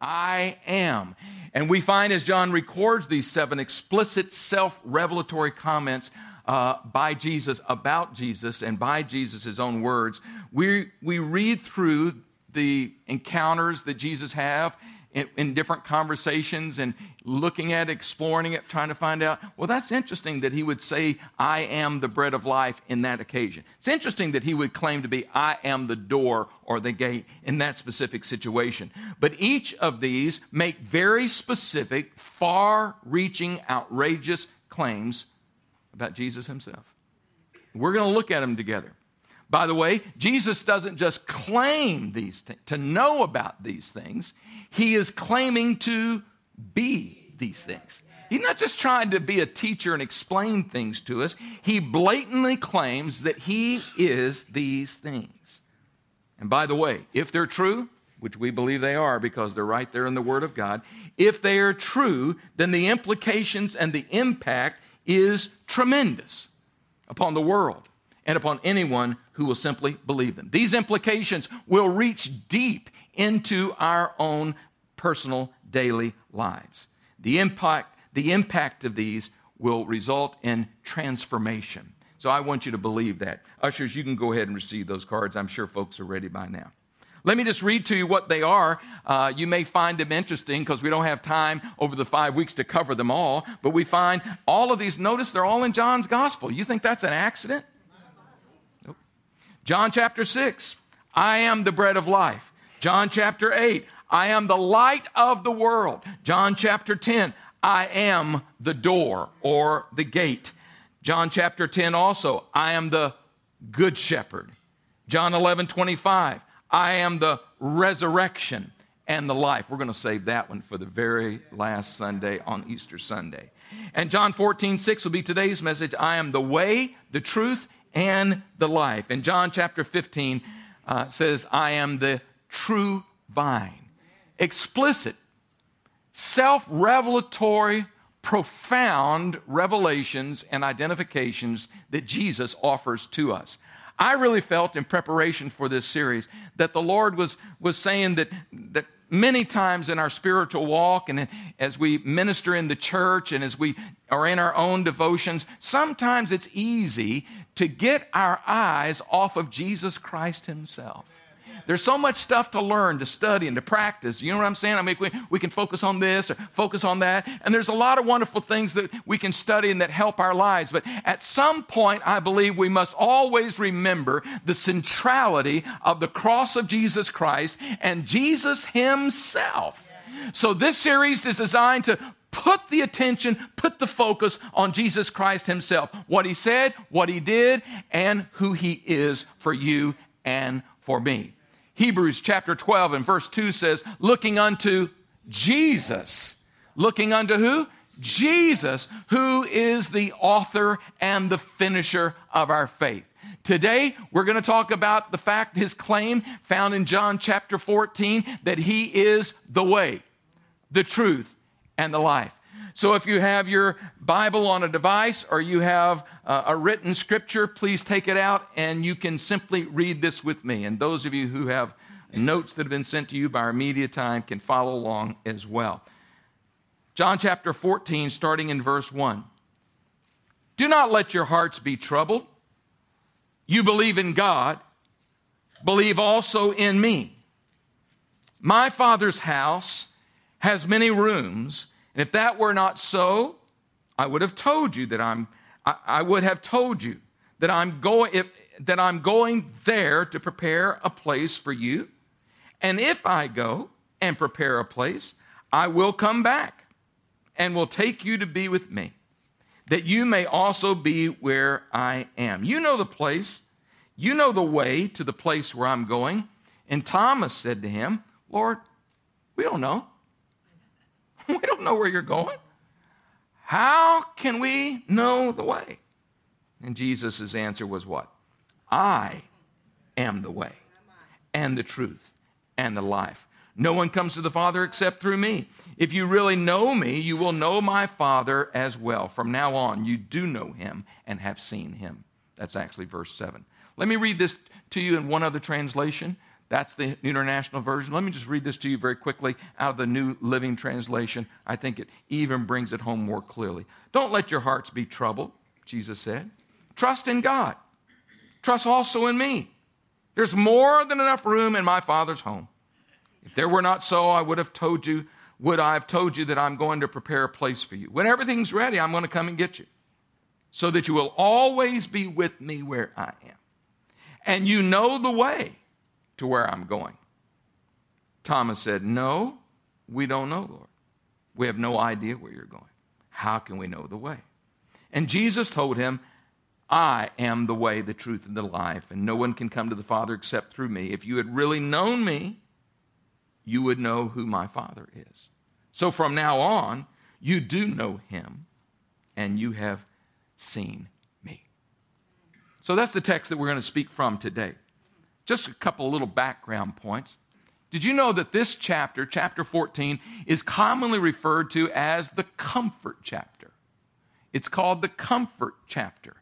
I am. And we find as John records these seven explicit self revelatory comments uh, by Jesus about Jesus and by Jesus' own words, we, we read through the encounters that Jesus have in, in, different conversations and looking at, exploring it, trying to find out. Well, that's interesting that he would say, I am the bread of life in that occasion. It's interesting that he would claim to be, I am the door or the gate in that specific situation. But each of these make very specific, far reaching, outrageous claims about Jesus himself. We're going to look at them together. By the way, Jesus doesn't just claim these things, to know about these things, he is claiming to be these things. He's not just trying to be a teacher and explain things to us, he blatantly claims that he is these things. And by the way, if they're true, which we believe they are because they're right there in the Word of God, if they are true, then the implications and the impact is tremendous upon the world and upon anyone who will simply believe them. These implications will reach deep into our own personal daily lives. The impact, the impact of these will result in transformation. So I want you to believe that. Ushers, you can go ahead and receive those cards. I'm sure folks are ready by now. Let me just read to you what they are. Uh, you may find them interesting because we don't have time over the five weeks to cover them all, but we find all of these, notice they're all in John's gospel. You think that's an accident? John chapter 6, I am the bread of life. John chapter 8, I am the light of the world. John chapter 10, I am the door or the gate. John chapter 10 also, I am the good shepherd. John 11, 25, I am the resurrection and the life. We're going to save that one for the very last Sunday on Easter Sunday. And John 14, 6 will be today's message. I am the way, the truth, and the life. And John chapter 15 uh, says, I am the true vine. Explicit, self revelatory, profound revelations and identifications that Jesus offers to us. I really felt in preparation for this series that the Lord was, was saying that, that many times in our spiritual walk and as we minister in the church and as we are in our own devotions, sometimes it's easy to get our eyes off of Jesus Christ Himself. There's so much stuff to learn, to study, and to practice. You know what I'm saying? I mean, we, we can focus on this or focus on that. And there's a lot of wonderful things that we can study and that help our lives. But at some point, I believe we must always remember the centrality of the cross of Jesus Christ and Jesus Himself. So this series is designed to put the attention, put the focus on Jesus Christ Himself. What He said, what He did, and who He is for you and for me. Hebrews chapter 12 and verse 2 says, looking unto Jesus. Looking unto who? Jesus, who is the author and the finisher of our faith. Today, we're going to talk about the fact, his claim found in John chapter 14, that he is the way, the truth, and the life. So if you have your Bible on a device or you have uh, a written scripture, please take it out and you can simply read this with me. And those of you who have notes that have been sent to you by our media time can follow along as well. John chapter 14, starting in verse 1. Do not let your hearts be troubled. You believe in God, believe also in me. My Father's house has many rooms and if that were not so, I would have told you that I'm, I, I would have told you that I'm going, if, that I'm going there to prepare a place for you. And if I go and prepare a place, I will come back and will take you to be with me, that you may also be where I am. You know the place, you know the way to the place where I'm going. And Thomas said to him, Lord, we don't know. we don't know where you're going. How can we know the way? And Jesus' answer was what? I am the way and the truth and the life. No one comes to the Father except through me. If you really know me, you will know my Father as well. From now on, you do know him and have seen him. That's actually verse 7. Let me read this to you in one other translation. That's the international version. Let me just read this to you very quickly out of the New Living Translation. I think it even brings it home more clearly. Don't let your hearts be troubled, Jesus said. Trust in God. Trust also in me. There's more than enough room in my Father's home. If there were not so, I would have told you, would I have told you that I'm going to prepare a place for you. When everything's ready, I'm going to come and get you so that you will always be with me where I am. And you know the way to where I'm going. Thomas said, No, we don't know, Lord. We have no idea where you're going. How can we know the way? And Jesus told him, I am the way, the truth, and the life, and no one can come to the Father except through me. If you had really known me, you would know who my Father is. So from now on, you do know him, and you have seen me. So that's the text that we're going to speak from today. Just a couple little background points. Did you know that this chapter, chapter 14, is commonly referred to as the comfort chapter? It's called the comfort chapter.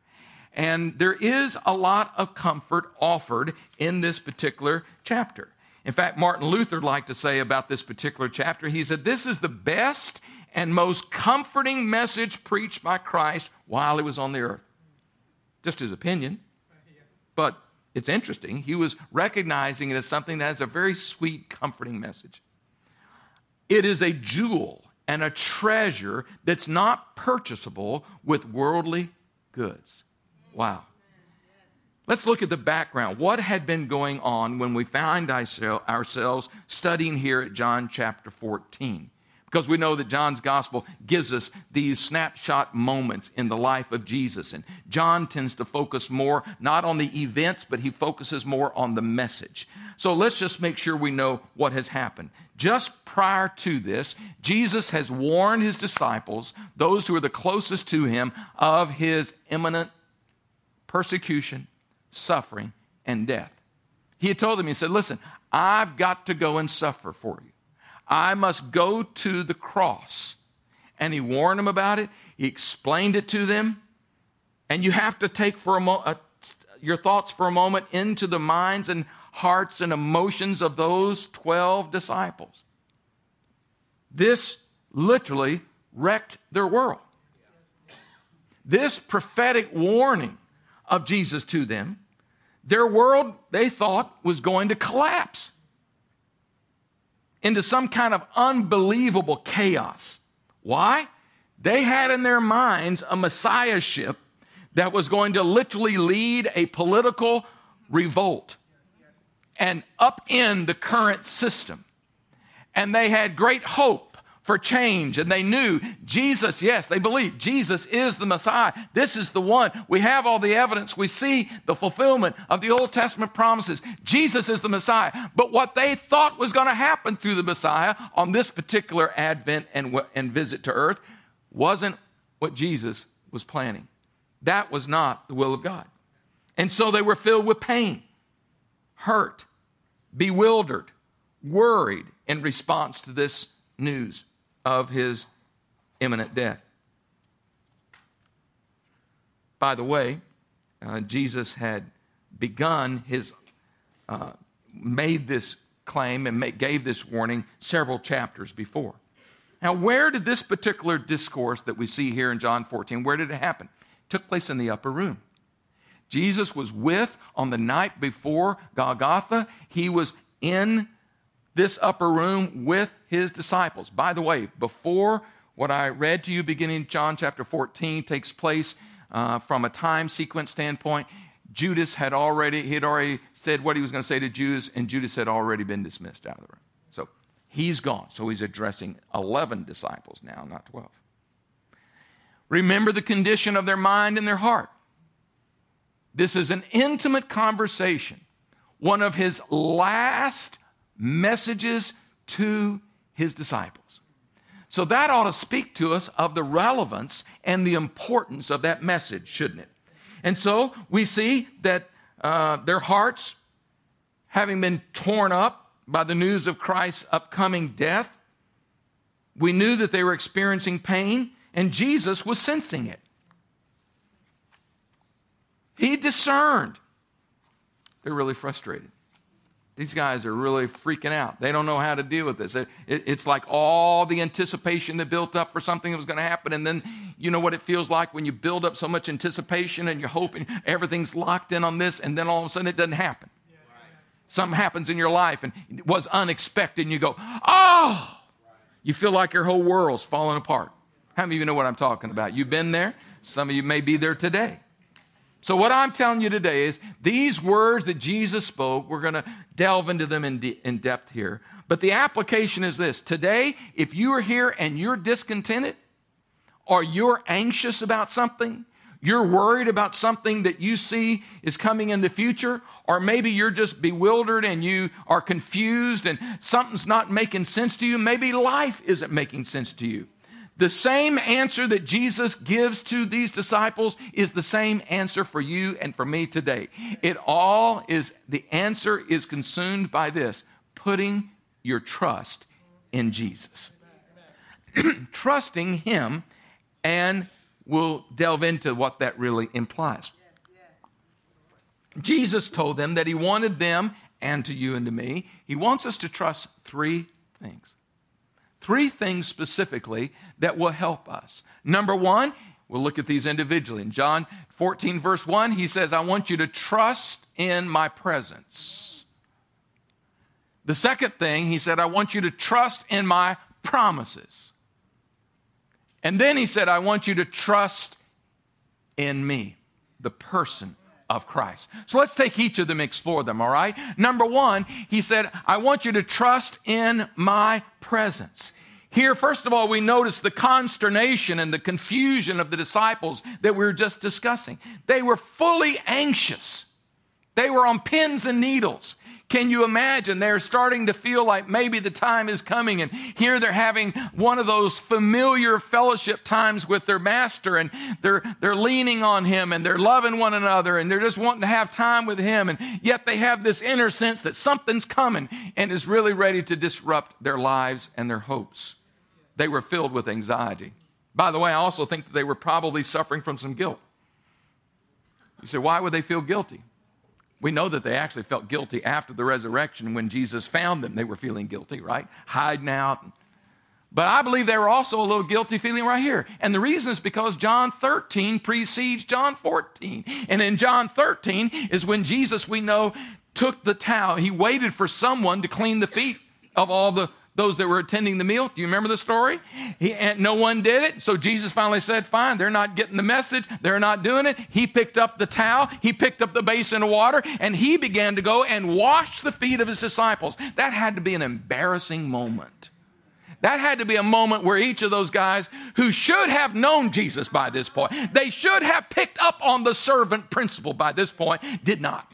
And there is a lot of comfort offered in this particular chapter. In fact, Martin Luther liked to say about this particular chapter, he said, This is the best and most comforting message preached by Christ while he was on the earth. Just his opinion. But it's interesting. He was recognizing it as something that has a very sweet, comforting message. It is a jewel and a treasure that's not purchasable with worldly goods. Wow. Let's look at the background. What had been going on when we found ourselves studying here at John chapter 14? Because we know that John's gospel gives us these snapshot moments in the life of Jesus. And John tends to focus more not on the events, but he focuses more on the message. So let's just make sure we know what has happened. Just prior to this, Jesus has warned his disciples, those who are the closest to him, of his imminent persecution, suffering, and death. He had told them, he said, Listen, I've got to go and suffer for you. I must go to the cross. And he warned them about it. He explained it to them. And you have to take for a mo- your thoughts for a moment into the minds and hearts and emotions of those 12 disciples. This literally wrecked their world. This prophetic warning of Jesus to them, their world, they thought, was going to collapse into some kind of unbelievable chaos. Why? They had in their minds a messiahship that was going to literally lead a political revolt and upend the current system. And they had great hope for change. And they knew Jesus, yes, they believed Jesus is the Messiah. This is the one. We have all the evidence. We see the fulfillment of the Old Testament promises. Jesus is the Messiah. But what they thought was going to happen through the Messiah on this particular advent and, and visit to earth wasn't what Jesus was planning. That was not the will of God. And so they were filled with pain, hurt, bewildered, worried in response to this news of his imminent death. By the way, uh, Jesus had begun his, uh, made this claim and gave this warning several chapters before. Now, where did this particular discourse that we see here in John 14, where did it happen? It took place in the upper room. Jesus was with on the night before Golgotha. He was in this upper room with his disciples. By the way, before what I read to you beginning John chapter 14 takes place uh, from a time sequence standpoint, Judas had already, he had already said what he was going to say to Judas, and Judas had already been dismissed out of the room. So he's gone. So he's addressing 11 disciples now, not 12. Remember the condition of their mind and their heart. This is an intimate conversation, one of his last messages to his disciples. So that ought to speak to us of the relevance and the importance of that message, shouldn't it? And so we see that uh, their hearts, having been torn up by the news of Christ's upcoming death, we knew that they were experiencing pain, and Jesus was sensing it. He discerned. They're really frustrated. These guys are really freaking out. They don't know how to deal with this. It, it, it's like all the anticipation that built up for something that was going to happen. And then you know what it feels like when you build up so much anticipation and you're hoping everything's locked in on this, and then all of a sudden it doesn't happen. Something happens in your life and it was unexpected, and you go, oh! You feel like your whole world's falling apart. How many of you know what I'm talking about? You've been there. Some of you may be there today. So, what I'm telling you today is these words that Jesus spoke, we're going to delve into them in, de- in depth here. But the application is this today, if you are here and you're discontented, or you're anxious about something, you're worried about something that you see is coming in the future, or maybe you're just bewildered and you are confused and something's not making sense to you, maybe life isn't making sense to you. The same answer that Jesus gives to these disciples is the same answer for you and for me today. It all is, the answer is consumed by this putting your trust in Jesus. Trusting Him, and we'll delve into what that really implies. Jesus told them that He wanted them, and to you and to me, He wants us to trust three things. Three things specifically that will help us. Number one, we'll look at these individually. In John 14, verse 1, he says, I want you to trust in my presence. The second thing, he said, I want you to trust in my promises. And then he said, I want you to trust in me, the person of Christ. So let's take each of them, explore them, all right? Number one, he said, I want you to trust in my presence. Here, first of all, we notice the consternation and the confusion of the disciples that we were just discussing. They were fully anxious. They were on pins and needles. Can you imagine? They're starting to feel like maybe the time is coming, and here they're having one of those familiar fellowship times with their master, and they're, they're leaning on him, and they're loving one another, and they're just wanting to have time with him, and yet they have this inner sense that something's coming and is really ready to disrupt their lives and their hopes. They were filled with anxiety. By the way, I also think that they were probably suffering from some guilt. You say, why would they feel guilty? We know that they actually felt guilty after the resurrection when Jesus found them. They were feeling guilty, right? Hiding out. But I believe they were also a little guilty feeling right here. And the reason is because John 13 precedes John 14. And in John 13 is when Jesus, we know, took the towel. He waited for someone to clean the feet of all the those that were attending the meal. Do you remember the story? He, and no one did it. So Jesus finally said, Fine, they're not getting the message. They're not doing it. He picked up the towel, he picked up the basin of water, and he began to go and wash the feet of his disciples. That had to be an embarrassing moment. That had to be a moment where each of those guys who should have known Jesus by this point, they should have picked up on the servant principle by this point, did not.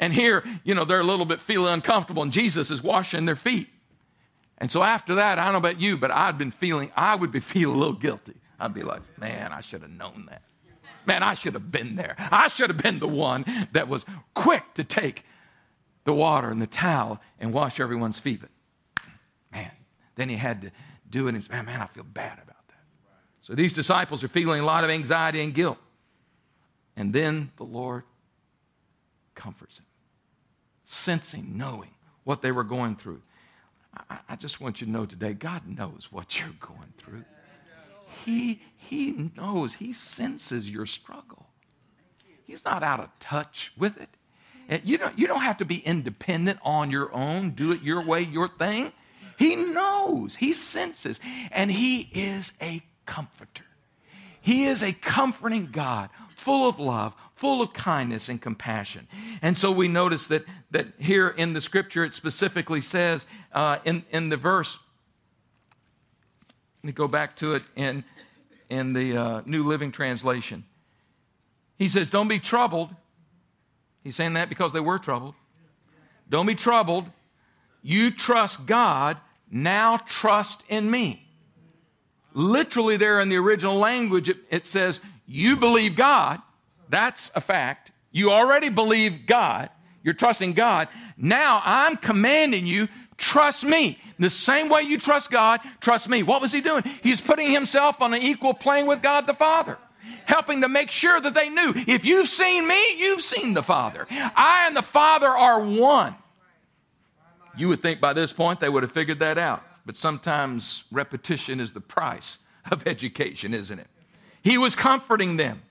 And here, you know, they're a little bit feeling uncomfortable, and Jesus is washing their feet. And so after that, I don't know about you, but I'd been feeling, I would be feeling a little guilty. I'd be like, man, I should have known that. Man, I should have been there. I should have been the one that was quick to take the water and the towel and wash everyone's feet. But man, then he had to do it. And man, man, I feel bad about that. So these disciples are feeling a lot of anxiety and guilt. And then the Lord comforts them, sensing, knowing what they were going through. I, I just want you to know today God knows what you're going through. He, he knows, He senses your struggle. He's not out of touch with it. You don't, you don't have to be independent on your own, do it your way, your thing. He knows, He senses, and He is a comforter. He is a comforting God, full of love, full of kindness and compassion. And so we notice that, that here in the scripture, it specifically says uh, in, in the verse, let me go back to it in, in the uh, New Living Translation. He says, Don't be troubled. He's saying that because they were troubled. Don't be troubled. You trust God, now trust in me. Literally, there in the original language, it, it says, You believe God, that's a fact. You already believe God. You're trusting God. Now I'm commanding you, trust me. The same way you trust God, trust me. What was he doing? He's putting himself on an equal plane with God the Father helping to make sure that they knew if you've seen me, you've seen the Father. I and the Father are one. You would think by this point they would have figured that out. But sometimes repetition is the price of education, isn't it? He was comforting them.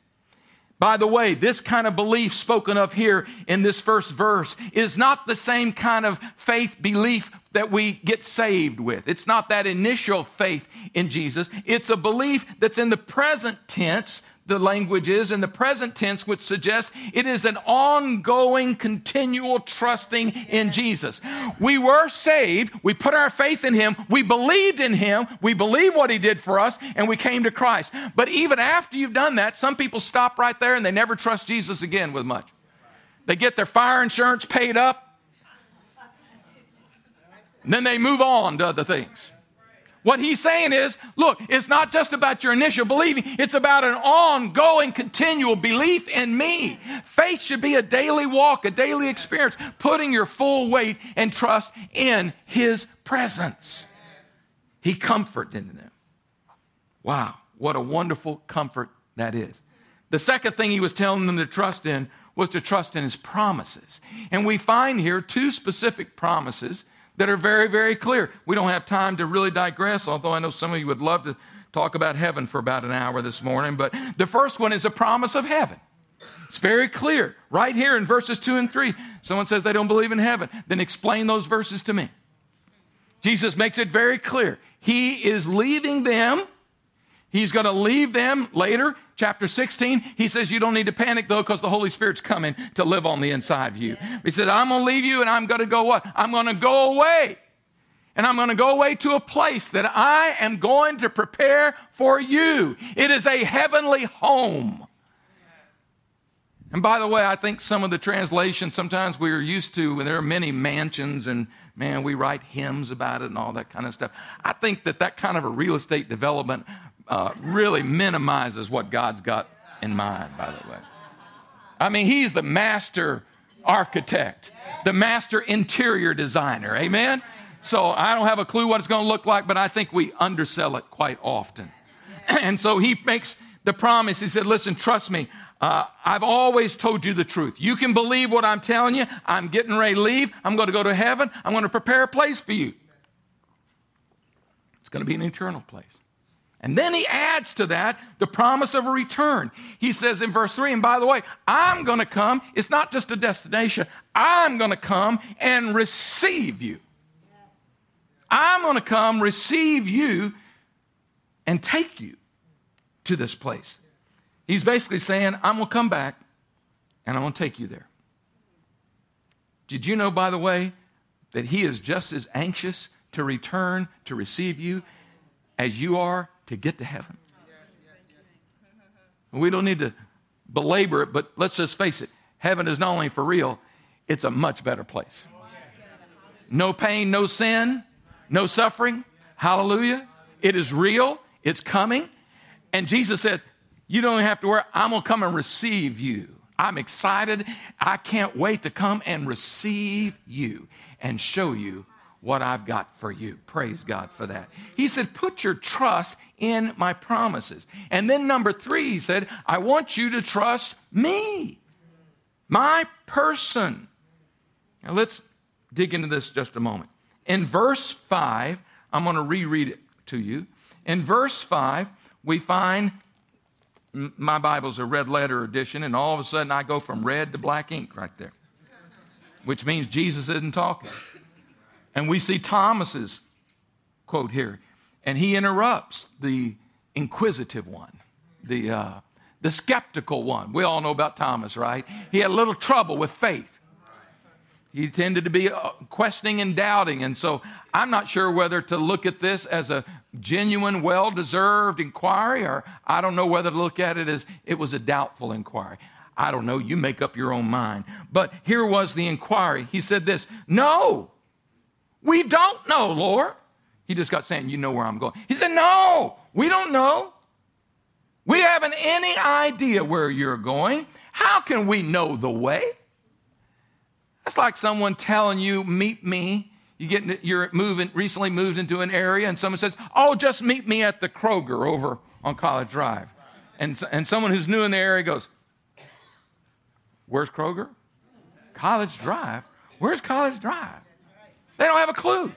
By the way, this kind of belief spoken of here in this first verse is not the same kind of faith belief that we get saved with. It's not that initial faith in Jesus. It's a belief that's in the present tense the language is in the present tense, which suggests it is an ongoing, continual trusting in Jesus. We were saved, we put our faith in Him, we believed in Him, we believe what He did for us, and we came to Christ. But even after you've done that, some people stop right there and they never trust Jesus again with much. They get their fire insurance paid up, then they move on to other things. What he's saying is, look, it's not just about your initial believing, it's about an ongoing, continual belief in me. Faith should be a daily walk, a daily experience, putting your full weight and trust in his presence. He comforted them. Wow, what a wonderful comfort that is. The second thing he was telling them to trust in was to trust in his promises. And we find here two specific promises that are very, very clear. We don't have time to really digress, although I know some of you would love to talk about heaven for about an hour this morning. But the first one is a promise of heaven. It's very clear right here in verses 2 and 3. Someone says they don't believe in heaven. Then explain those verses to me. Jesus makes it very clear. He is leaving them. He's going to leave them later chapter 16, he says, You don't need to panic though, because the Holy Spirit's coming to live on the inside of you. He said, I'm going to leave you and I'm going to go what? I'm going to go away. And I'm going to go away to a place that I am going to prepare for you. It is a heavenly home. And by the way, I think some of the translations sometimes we are used to, there are many mansions and man, we write hymns about it and all that kind of stuff. I think that that kind of a real estate development uh, really minimizes what God's got in mind, by the way. I mean, He's the master architect, the master interior designer. Amen? So I don't have a clue what it's going to look like, but I think we undersell it quite often. And so He makes the promise. He said, Listen, trust me. Uh, I've always told you the truth. You can believe what I'm telling you. I'm getting ready to leave. I'm going to go to heaven. I'm going to prepare a place for you. It's going to be an eternal place. And then he adds to that the promise of a return. He says in verse 3, and by the way, I'm going to come. It's not just a destination. I'm going to come and receive you. I'm going to come, receive you, and take you to this place. He's basically saying, I'm going to come back and I'm going to take you there. Did you know, by the way, that he is just as anxious to return to receive you as you are to get to heaven. We don't need to belabor it, but let's just face it heaven is not only for real, it's a much better place. No pain, no sin, no suffering. Hallelujah. It is real, it's coming. And Jesus said, You don't have to worry, I'm going to come and receive you. I'm excited. I can't wait to come and receive you and show you what I've got for you. Praise God for that. He said, Put your trust in my promises. And then, number three, he said, I want you to trust me, my person. Now, let's dig into this just a moment. In verse 5, I'm going to reread it to you. In verse 5, we find my Bible's a red letter edition, and all of a sudden I go from red to black ink right there, which means Jesus isn't talking. And we see Thomas's quote here, and he interrupts the inquisitive one, the, uh, the skeptical one. We all know about Thomas, right? He had a little trouble with faith. He tended to be uh, questioning and doubting. And so I'm not sure whether to look at this as a genuine, well deserved inquiry, or I don't know whether to look at it as it was a doubtful inquiry. I don't know. You make up your own mind. But here was the inquiry. He said this No, we don't know, Lord. He just got saying, You know where I'm going. He said, No, we don't know. We haven't any idea where you're going. How can we know the way? That's like someone telling you, Meet me. You get, you're moving, recently moved into an area, and someone says, Oh, just meet me at the Kroger over on College Drive. And, and someone who's new in the area goes, Where's Kroger? College Drive. Where's College Drive? They don't have a clue.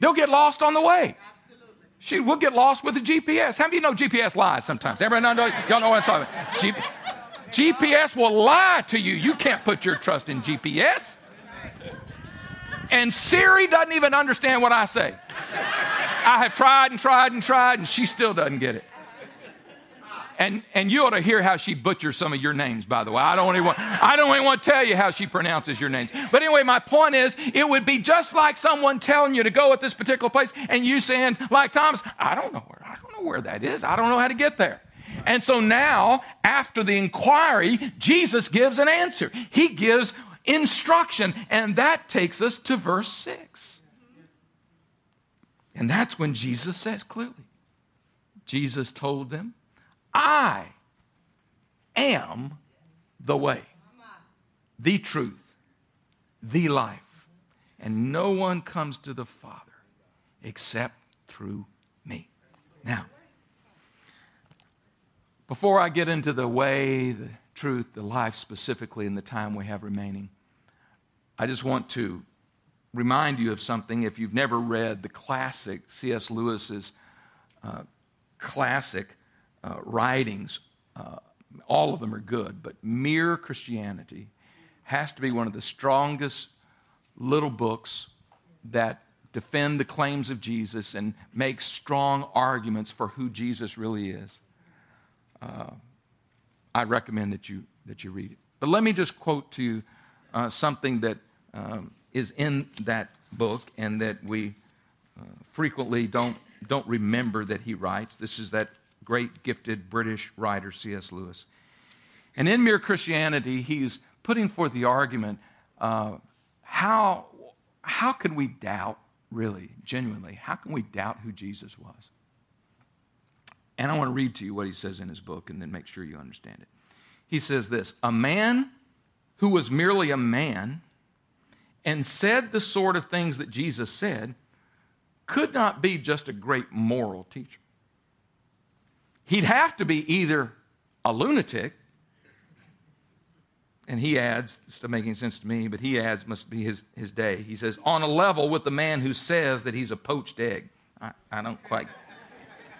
They'll get lost on the way. She, we'll get lost with the GPS. How many of you know GPS lies sometimes? Everybody know, y'all know what I'm talking about? G, GPS will lie to you. You can't put your trust in GPS. And Siri doesn't even understand what I say. I have tried and tried and tried, and she still doesn't get it. And, and you ought to hear how she butchers some of your names, by the way. I don't, even want, I don't even want to tell you how she pronounces your names. But anyway, my point is, it would be just like someone telling you to go at this particular place and you saying, like Thomas, I don't know where, I don't know where that is. I don't know how to get there. And so now, after the inquiry, Jesus gives an answer. He gives instruction, and that takes us to verse 6. And that's when Jesus says clearly, Jesus told them, I am the way, the truth, the life. And no one comes to the Father except through me. Now, before I get into the way, the truth, the life specifically in the time we have remaining, I just want to remind you of something. If you've never read the classic C.S. Lewis's uh, classic uh, writings, uh, all of them are good, but Mere Christianity has to be one of the strongest little books that defend the claims of Jesus and make strong arguments for who Jesus really is. Uh, I recommend that you that you read it. But let me just quote to you uh, something that um, is in that book and that we uh, frequently don't don't remember that he writes. This is that great gifted British writer, C.S. Lewis. And in Mere Christianity, he's putting forth the argument uh, how, how can we doubt, really, genuinely, how can we doubt who Jesus was? And I want to read to you what he says in his book and then make sure you understand it. He says this A man who was merely a man and said the sort of things that Jesus said could not be just a great moral teacher he'd have to be either a lunatic, and he adds, it's making sense to me, but he adds, must be his, his day. He says, on a level with the man who says that he's a poached egg. I, I don't quite,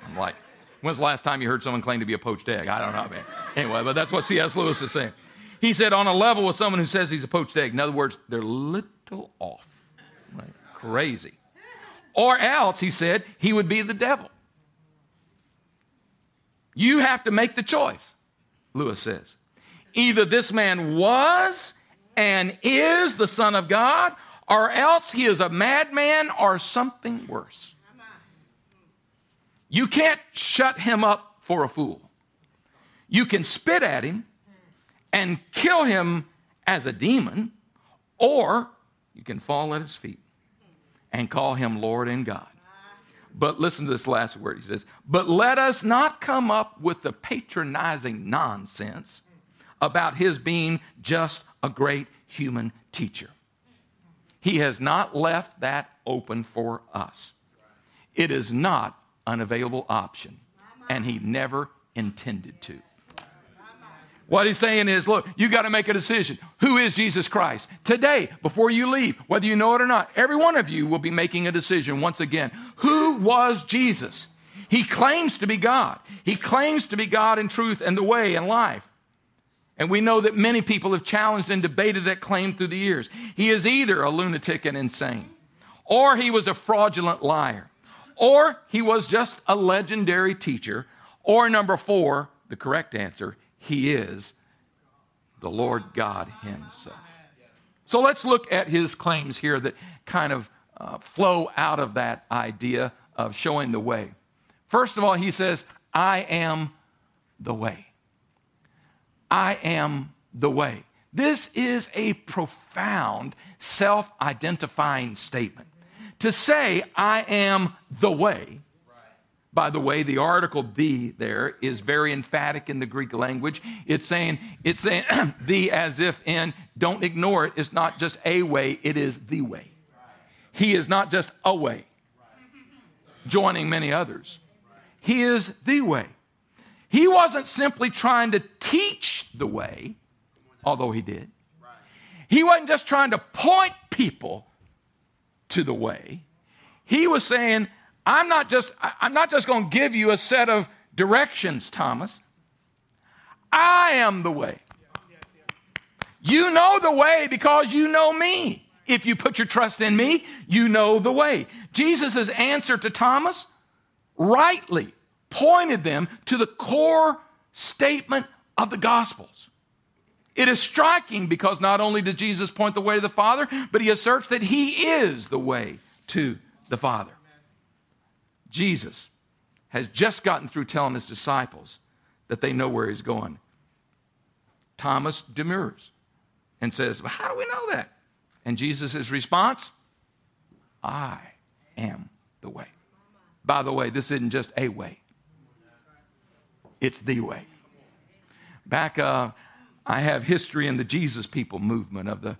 I'm like, when's the last time you heard someone claim to be a poached egg? I don't know, man. Anyway, but that's what C.S. Lewis is saying. He said, on a level with someone who says he's a poached egg. In other words, they're little off, right? Crazy. Or else, he said, he would be the devil. You have to make the choice, Lewis says. Either this man was and is the Son of God, or else he is a madman or something worse. You can't shut him up for a fool. You can spit at him and kill him as a demon, or you can fall at his feet and call him Lord and God. But listen to this last word. He says, But let us not come up with the patronizing nonsense about his being just a great human teacher. He has not left that open for us. It is not an available option, and he never intended to. What he's saying is, look, you got to make a decision. Who is Jesus Christ? Today, before you leave, whether you know it or not, every one of you will be making a decision once again. Who was Jesus? He claims to be God. He claims to be God in truth and the way and life. And we know that many people have challenged and debated that claim through the years. He is either a lunatic and insane, or he was a fraudulent liar, or he was just a legendary teacher, or number four, the correct answer, he is the Lord God Himself. So let's look at his claims here that kind of uh, flow out of that idea of showing the way. First of all, he says, I am the way. I am the way. This is a profound self identifying statement. To say, I am the way, by the way, the article the there is very emphatic in the Greek language. It's saying, it's saying the as if in, don't ignore it. It's not just a way, it is the way. He is not just a way, joining many others. He is the way. He wasn't simply trying to teach the way, although he did. He wasn't just trying to point people to the way. He was saying, I'm not just, I'm not just going to give you a set of directions, Thomas. I am the way. You know the way because you know me. If you put your trust in me, you know the way. Jesus' answer to Thomas rightly pointed them to the core statement of the Gospels. It is striking because not only did Jesus point the way to the Father, but he asserts that he is the way to the Father. Jesus has just gotten through telling his disciples that they know where he's going. Thomas demurs and says, well, How do we know that? And Jesus' response, I am the way. By the way, this isn't just a way, it's the way. Back, uh, I have history in the Jesus People movement of the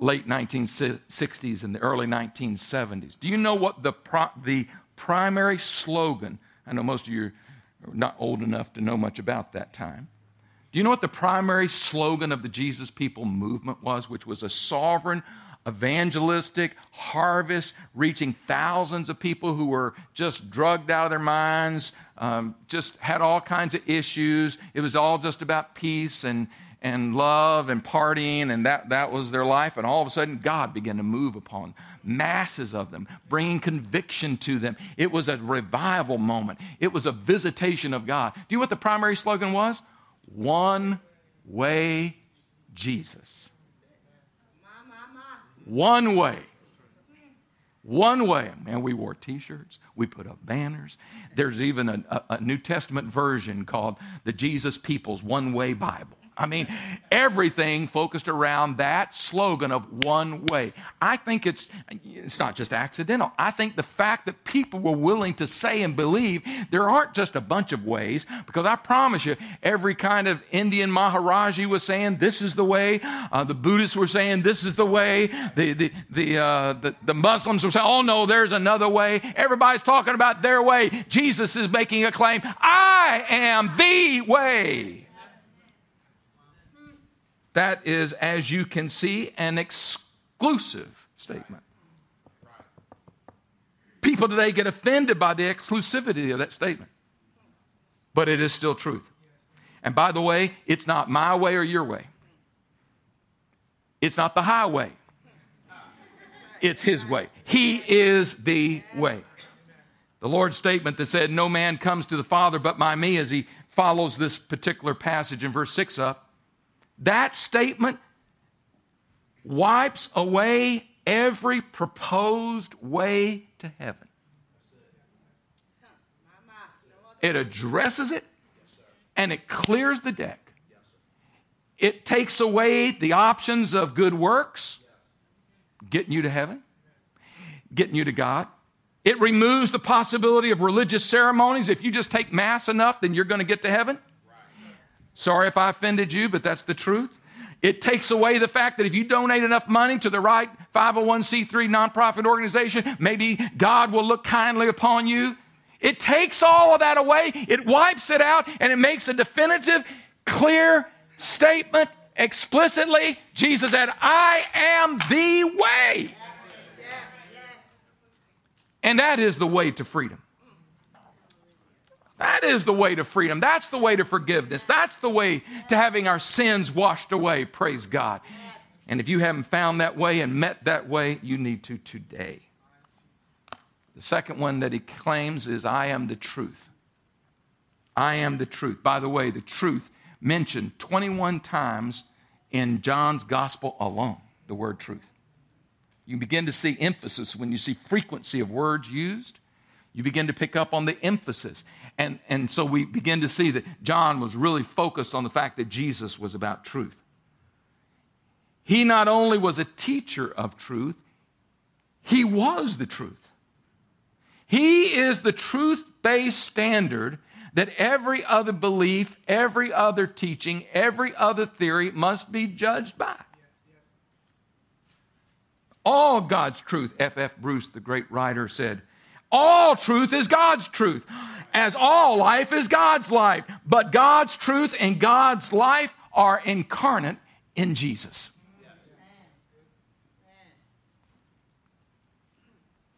late 1960s and the early 1970s. Do you know what the, pro- the primary slogan, I know most of you are not old enough to know much about that time. Do you know what the primary slogan of the Jesus People movement was, which was a sovereign, evangelistic harvest, reaching thousands of people who were just drugged out of their minds, um, just had all kinds of issues. It was all just about peace and, and love and partying, and that, that was their life. And all of a sudden, God began to move upon masses of them, bringing conviction to them. It was a revival moment, it was a visitation of God. Do you know what the primary slogan was? One way Jesus. One way. One way. Man, we wore t shirts, we put up banners. There's even a, a, a New Testament version called the Jesus People's One Way Bible. I mean, everything focused around that slogan of one way. I think it's it's not just accidental. I think the fact that people were willing to say and believe there aren't just a bunch of ways, because I promise you, every kind of Indian Maharaji was saying this is the way. Uh, the Buddhists were saying this is the way. The the the, uh, the the Muslims were saying, oh no, there's another way. Everybody's talking about their way. Jesus is making a claim. I am the way. That is, as you can see, an exclusive statement. People today get offended by the exclusivity of that statement, but it is still truth. And by the way, it's not my way or your way, it's not the highway, it's His way. He is the way. The Lord's statement that said, No man comes to the Father but by me, as he follows this particular passage in verse 6 up, that statement wipes away every proposed way to heaven. It addresses it and it clears the deck. It takes away the options of good works, getting you to heaven, getting you to God. It removes the possibility of religious ceremonies. If you just take Mass enough, then you're going to get to heaven. Sorry if I offended you, but that's the truth. It takes away the fact that if you donate enough money to the right 501c3 nonprofit organization, maybe God will look kindly upon you. It takes all of that away, it wipes it out, and it makes a definitive, clear statement explicitly. Jesus said, I am the way. And that is the way to freedom. That is the way to freedom. That's the way to forgiveness. That's the way to having our sins washed away. Praise God. And if you haven't found that way and met that way, you need to today. The second one that he claims is I am the truth. I am the truth. By the way, the truth mentioned 21 times in John's gospel alone, the word truth. You begin to see emphasis when you see frequency of words used. You begin to pick up on the emphasis. And, and so we begin to see that John was really focused on the fact that Jesus was about truth. He not only was a teacher of truth, he was the truth. He is the truth based standard that every other belief, every other teaching, every other theory must be judged by. All God's truth, F.F. F. Bruce, the great writer, said, all truth is God's truth as all life is God's life. But God's truth and God's life are incarnate in Jesus.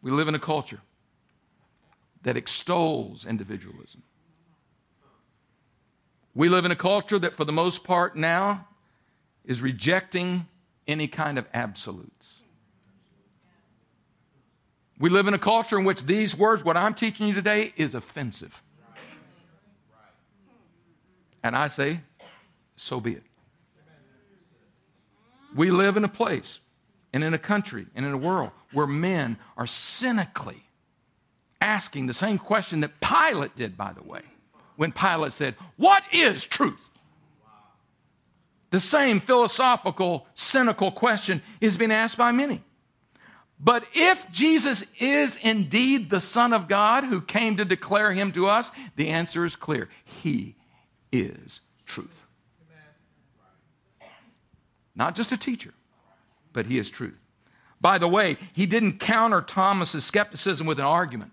We live in a culture that extols individualism. We live in a culture that, for the most part, now is rejecting any kind of absolutes. We live in a culture in which these words, what I'm teaching you today, is offensive. And I say, so be it. We live in a place and in a country and in a world where men are cynically asking the same question that Pilate did, by the way, when Pilate said, What is truth? The same philosophical, cynical question is being asked by many. But if Jesus is indeed the Son of God who came to declare him to us, the answer is clear. He is truth. Not just a teacher, but he is truth. By the way, he didn't counter Thomas's skepticism with an argument,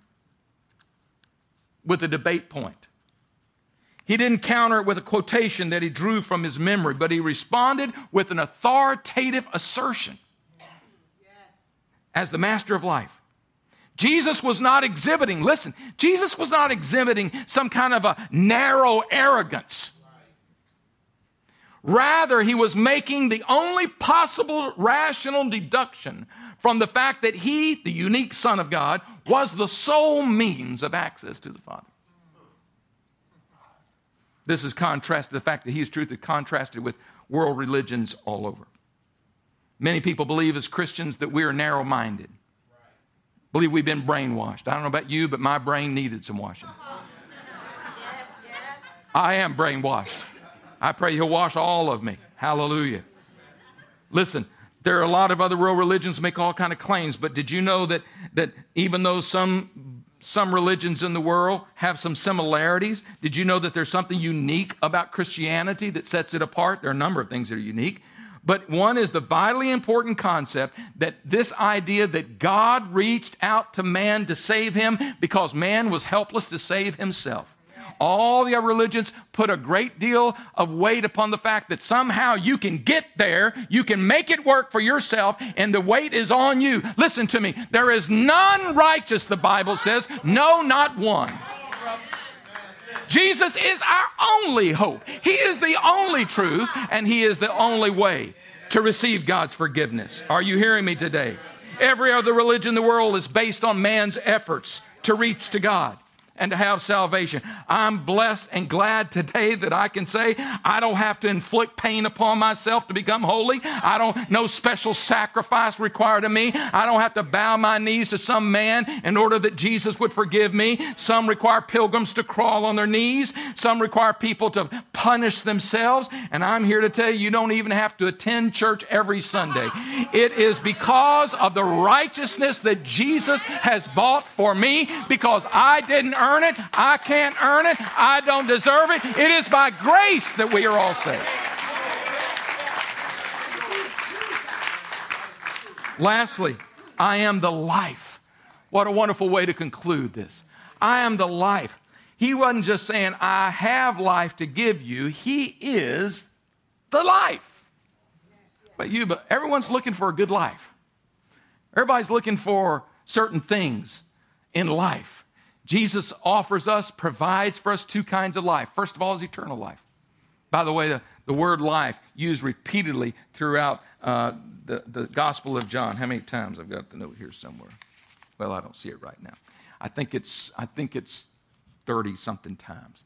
with a debate point. He didn't counter it with a quotation that he drew from his memory, but he responded with an authoritative assertion as the master of life. Jesus was not exhibiting, listen, Jesus was not exhibiting some kind of a narrow arrogance. Rather, he was making the only possible rational deduction from the fact that he, the unique Son of God, was the sole means of access to the Father. This is contrasted, the fact that he is truth is contrasted with world religions all over. Many people believe as Christians that we are narrow minded, believe we've been brainwashed. I don't know about you, but my brain needed some washing. I am brainwashed. I pray He'll wash all of me. Hallelujah. Listen, there are a lot of other world religions make all kind of claims, but did you know that that even though some some religions in the world have some similarities, did you know that there's something unique about Christianity that sets it apart? There are a number of things that are unique. But one is the vitally important concept that this idea that God reached out to man to save him because man was helpless to save himself. All the other religions put a great deal of weight upon the fact that somehow you can get there, you can make it work for yourself, and the weight is on you. Listen to me. There is none righteous, the Bible says. No, not one. Jesus is our only hope. He is the only truth, and He is the only way to receive God's forgiveness. Are you hearing me today? Every other religion in the world is based on man's efforts to reach to God and to have salvation. I'm blessed and glad today that I can say I don't have to inflict pain upon myself to become holy. I don't no special sacrifice required of me. I don't have to bow my knees to some man in order that Jesus would forgive me. Some require pilgrims to crawl on their knees. Some require people to punish themselves. And I'm here to tell you, you don't even have to attend church every Sunday. It is because of the righteousness that Jesus has bought for me because I didn't earn earn it. I can't earn it. I don't deserve it. It is by grace that we are all saved. Lastly, I am the life. What a wonderful way to conclude this. I am the life. He wasn't just saying, I have life to give you, He is the life. But you, but everyone's looking for a good life. Everybody's looking for certain things in life. Jesus offers us, provides for us two kinds of life. First of all, is eternal life. By the way, the, the word life used repeatedly throughout uh, the, the Gospel of John. How many times? I've got the note here somewhere. Well, I don't see it right now. I think it's, I think it's 30 something times.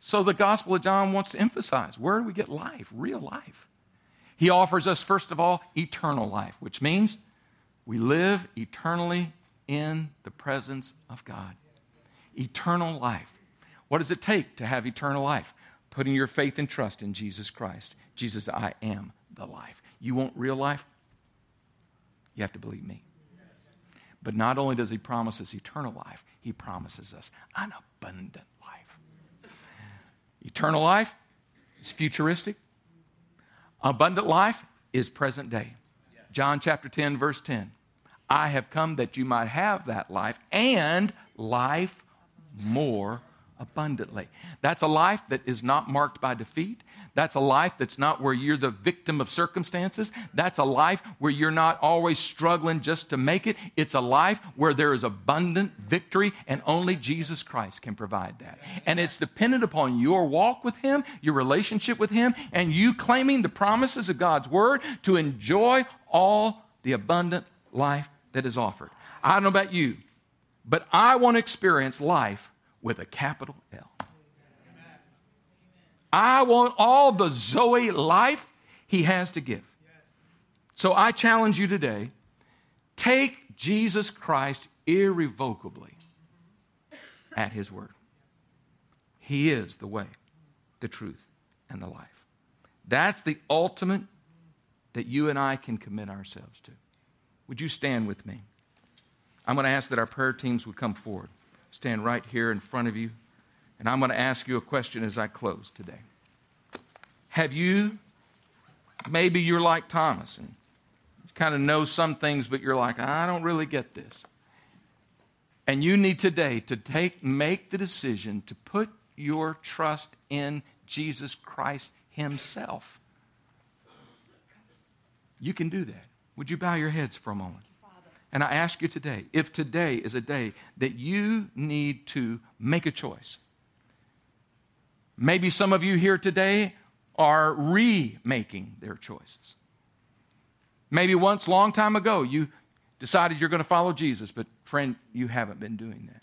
So the Gospel of John wants to emphasize where do we get life, real life? He offers us, first of all, eternal life, which means we live eternally in the presence of God. Eternal life. What does it take to have eternal life? Putting your faith and trust in Jesus Christ. Jesus, I am the life. You want real life? You have to believe me. But not only does he promise us eternal life, he promises us an abundant life. Eternal life is futuristic. Abundant life is present day. John chapter 10, verse 10. I have come that you might have that life and life more abundantly. That's a life that is not marked by defeat. That's a life that's not where you're the victim of circumstances. That's a life where you're not always struggling just to make it. It's a life where there is abundant victory, and only Jesus Christ can provide that. And it's dependent upon your walk with Him, your relationship with Him, and you claiming the promises of God's Word to enjoy all the abundant life that is offered. I don't know about you, but I want to experience life with a capital L. I want all the Zoe life he has to give. So I challenge you today take Jesus Christ irrevocably at his word. He is the way, the truth, and the life. That's the ultimate that you and I can commit ourselves to. Would you stand with me? I'm going to ask that our prayer teams would come forward stand right here in front of you. And I'm going to ask you a question as I close today. Have you, maybe you're like Thomas and you kind of know some things, but you're like, I don't really get this. And you need today to take, make the decision to put your trust in Jesus Christ Himself. You can do that. Would you bow your heads for a moment? And I ask you today if today is a day that you need to make a choice. Maybe some of you here today are remaking their choices. Maybe once, long time ago, you decided you're going to follow Jesus, but friend, you haven't been doing that.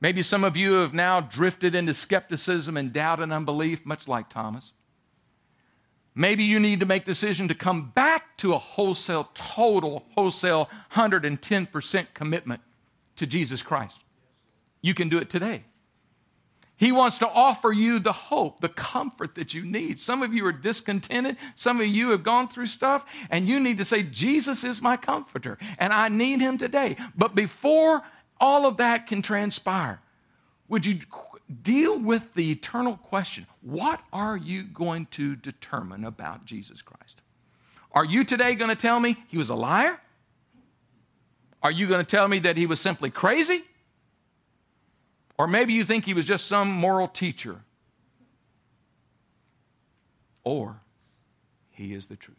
Maybe some of you have now drifted into skepticism and doubt and unbelief, much like Thomas. Maybe you need to make the decision to come back to a wholesale, total, wholesale 110% commitment to Jesus Christ. You can do it today. He wants to offer you the hope, the comfort that you need. Some of you are discontented. Some of you have gone through stuff, and you need to say, Jesus is my comforter, and I need him today. But before all of that can transpire, would you deal with the eternal question what are you going to determine about Jesus Christ? Are you today going to tell me he was a liar? Are you going to tell me that he was simply crazy? Or maybe you think he was just some moral teacher. Or he is the truth.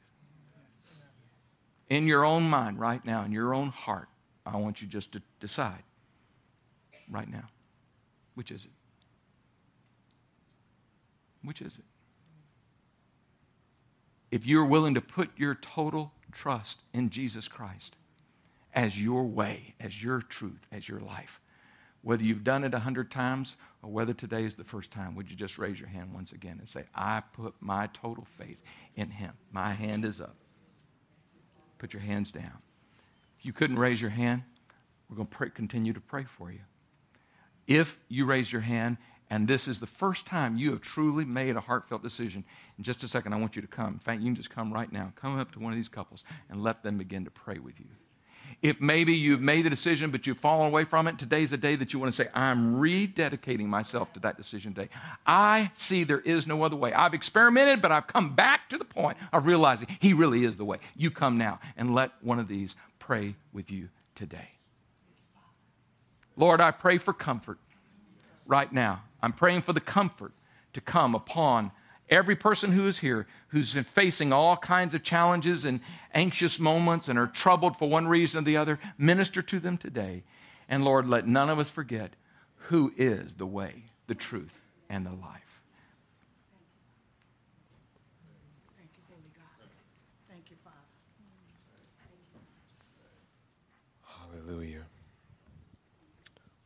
In your own mind right now, in your own heart, I want you just to decide right now which is it? Which is it? If you're willing to put your total trust in Jesus Christ as your way, as your truth, as your life, whether you've done it a hundred times or whether today is the first time, would you just raise your hand once again and say, I put my total faith in Him? My hand is up. Put your hands down. If you couldn't raise your hand, we're going to pray, continue to pray for you. If you raise your hand and this is the first time you have truly made a heartfelt decision, in just a second, I want you to come. In fact, you can just come right now. Come up to one of these couples and let them begin to pray with you. If maybe you've made the decision but you've fallen away from it, today's the day that you want to say, I'm rededicating myself to that decision today. I see there is no other way. I've experimented, but I've come back to the point of realizing He really is the way. You come now and let one of these pray with you today. Lord, I pray for comfort right now. I'm praying for the comfort to come upon every person who is here who's been facing all kinds of challenges and anxious moments and are troubled for one reason or the other. Minister to them today. And Lord, let none of us forget who is the way, the truth, and the life. Thank you, Holy God. Thank you, Father. Hallelujah.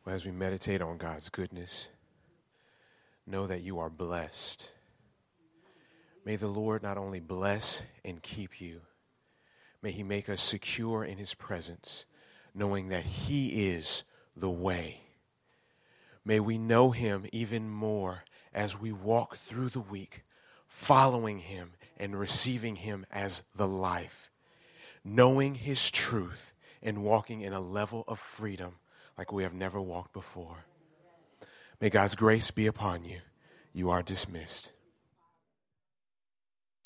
Well, as we meditate on God's goodness, know that you are blessed. May the Lord not only bless and keep you, may He make us secure in His presence, knowing that He is the way. May we know Him even more as we walk through the week, following Him and receiving Him as the life, knowing His truth and walking in a level of freedom like we have never walked before. May God's grace be upon you. You are dismissed.